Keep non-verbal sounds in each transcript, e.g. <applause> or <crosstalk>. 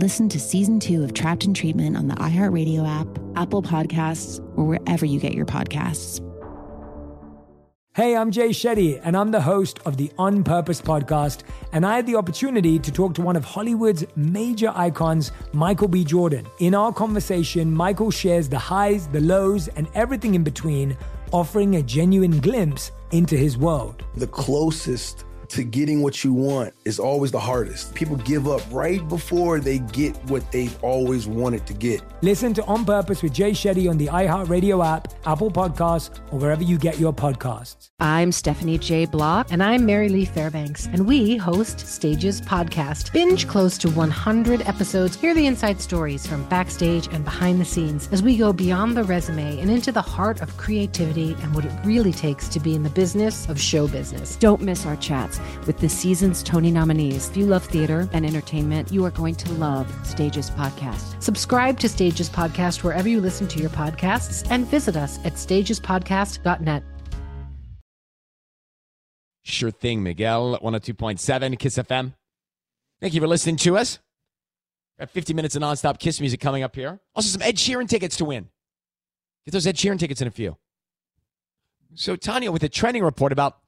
Listen to season two of Trapped in Treatment on the iHeartRadio app, Apple Podcasts, or wherever you get your podcasts. Hey, I'm Jay Shetty, and I'm the host of the On Purpose podcast. And I had the opportunity to talk to one of Hollywood's major icons, Michael B. Jordan. In our conversation, Michael shares the highs, the lows, and everything in between, offering a genuine glimpse into his world. The closest to getting what you want is always the hardest. People give up right before they get what they've always wanted to get. Listen to On Purpose with Jay Shetty on the iHeartRadio app, Apple Podcasts, or wherever you get your podcasts. I'm Stephanie J. Block. And I'm Mary Lee Fairbanks, and we host Stages Podcast. Binge close to 100 episodes. Hear the inside stories from backstage and behind the scenes as we go beyond the resume and into the heart of creativity and what it really takes to be in the business of show business. Don't miss our chats with this season's Tony nominees. If you love theater and entertainment, you are going to love Stages Podcast. Subscribe to Stages Podcast wherever you listen to your podcasts and visit us at stagespodcast.net. Sure thing, Miguel. 102.7 Kiss FM. Thank you for listening to us. Got 50 minutes of nonstop Kiss music coming up here. Also, some Ed Sheeran tickets to win. Get those Ed Sheeran tickets in a few. So, Tanya, with a trending report about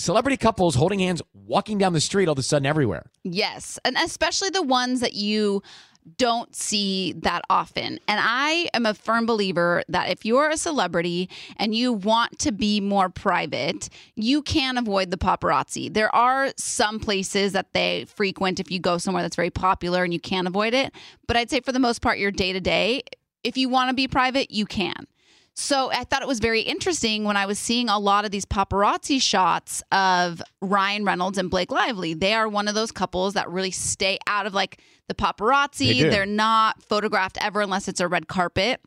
celebrity couples holding hands walking down the street all of a sudden everywhere. Yes, and especially the ones that you don't see that often. And I am a firm believer that if you're a celebrity and you want to be more private, you can avoid the paparazzi. There are some places that they frequent if you go somewhere that's very popular and you can't avoid it. But I'd say for the most part, your day to day, if you want to be private, you can. So I thought it was very interesting when I was seeing a lot of these paparazzi shots of Ryan Reynolds and Blake Lively. They are one of those couples that really stay out of like the paparazzi. They They're not photographed ever unless it's a red carpet.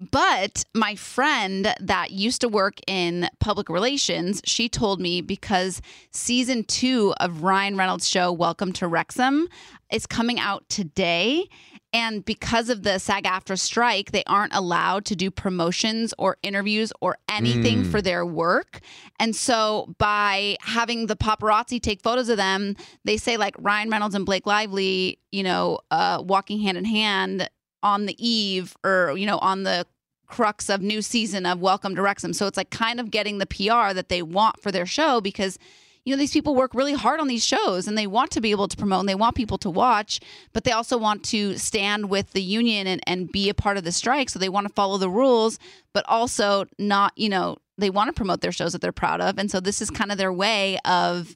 But my friend that used to work in public relations, she told me because season two of Ryan Reynolds' show, Welcome to Wrexham, is coming out today. And because of the SAG AFTRA strike, they aren't allowed to do promotions or interviews or anything Mm. for their work. And so by having the paparazzi take photos of them, they say like Ryan Reynolds and Blake Lively, you know, uh, walking hand in hand on the eve or, you know, on the crux of new season of Welcome to Wrexham. So it's like kind of getting the PR that they want for their show because you know these people work really hard on these shows and they want to be able to promote and they want people to watch but they also want to stand with the union and, and be a part of the strike so they want to follow the rules but also not you know they want to promote their shows that they're proud of and so this is kind of their way of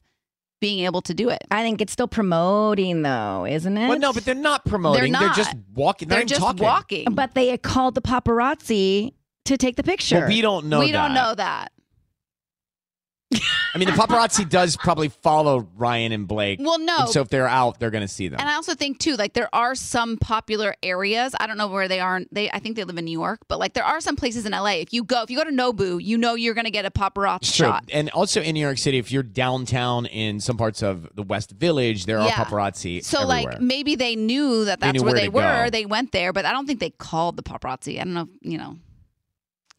being able to do it I think it's still promoting, though, isn't it? Well, no, but they're not promoting. They're, not. just walking. They're, they're just talking. walking But they called the paparazzi to take the picture. But we don't know. we don't know that I mean, the paparazzi does probably follow Ryan and Blake. Well, no. And so if they're out, they're going to see them. And I also think too, like there are some popular areas. I don't know where they are. They, I think they live in New York, but like there are some places in LA. If you go, if you go to Nobu, you know you're going to get a paparazzi It's true. shot. And also in New York City, if you're downtown in some parts of the West Village, there are Yeah. paparazzi So everywhere. like maybe they knew that They that's knew where where they were. go. They went there, but I don't think they called the paparazzi. I don't know. You know,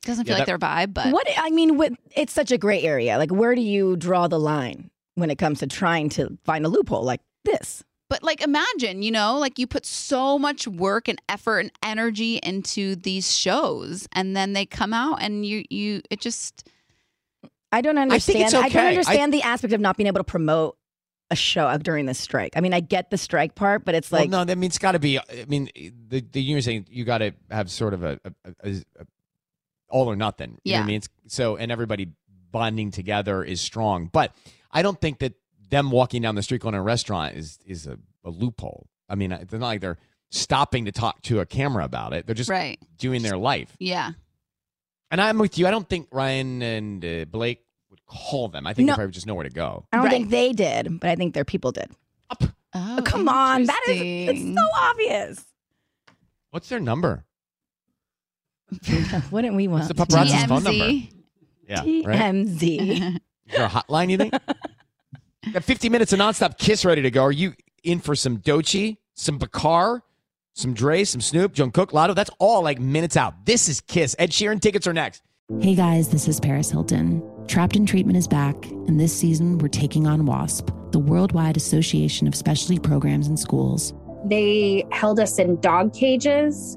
doesn't feel Yeah, like their vibe. But what I mean, what, it's such a gray area. Like, where do you draw the line when it comes to trying to find a loophole like this? But like imagine, you know, like you put so much work and effort and energy into these shows and then they come out and you you it just I don't think understand. it's I, okay. I- don't understand the aspect of not being able to promote a show uh, during the strike. I mean, I get the strike part, but it's Well, like no, that means it's got to be. I mean, the the union saying you got to have sort of a, a, a, a all or nothing. You know what Yeah. I mean? It's, so and everybody bonding together is strong, but I don't think that them walking down the street going to a restaurant is is a, a loophole. I mean, it's not like they're stopping to talk to a camera about it. They're just Right. doing their life. Yeah. And I'm with you. I don't think Ryan and uh, Blake would call them. I think No. they probably just know where to go. I don't Right. think they did, but I think their people did. Oh, come on, that is it's so obvious. What's their number? Wouldn't we want What's the paparazzi's phone number? TMZ. Yeah, right. TMZ? Is there a hotline, you think? <laughs> Got 50 minutes of nonstop kiss ready to go. Are you in for some Doechii, some Bakar, some Dre, some Snoop, Jungkook, Latto? That's all like minutes out. This is Kiss. Ed Sheeran tickets are next. Hey guys, this is Paris Hilton. Trapped in Treatment is back, and this season we're taking on WASP, the Worldwide Association of Specialty Programs and Schools. They held us in dog cages.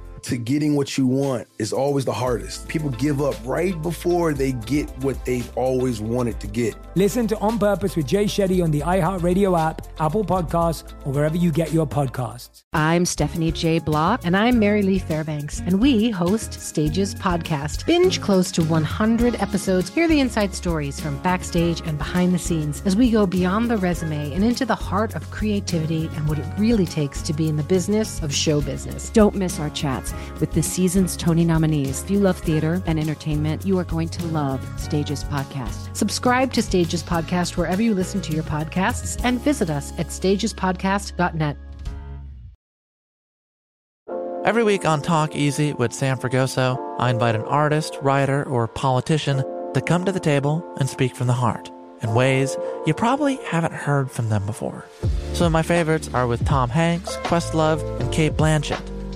to getting what you want is always the hardest. People give up right before they get what they've always wanted to get. Listen to On Purpose with Jay Shetty on the iHeartRadio app, Apple Podcasts, or wherever you get your podcasts. I'm Stephanie J. Block. And I'm Mary Lee Fairbanks, and we host Stages Podcast. Binge close to 100 episodes. Hear the inside stories from backstage and behind the scenes as we go beyond the resume and into the heart of creativity and what it really takes to be in the business of show business. Don't miss our chats with this season's Tony nominees. If you love theater and entertainment, you are going to love Stages Podcast. Subscribe to Stages Podcast wherever you listen to your podcasts and visit us at stagespodcast.net. Every week on Talk Easy with Sam Fragoso, I invite an artist, writer, or politician to come to the table and speak from the heart in ways you probably haven't heard from them before. Some of my favorites are with Tom Hanks, Questlove, and Cate Blanchett.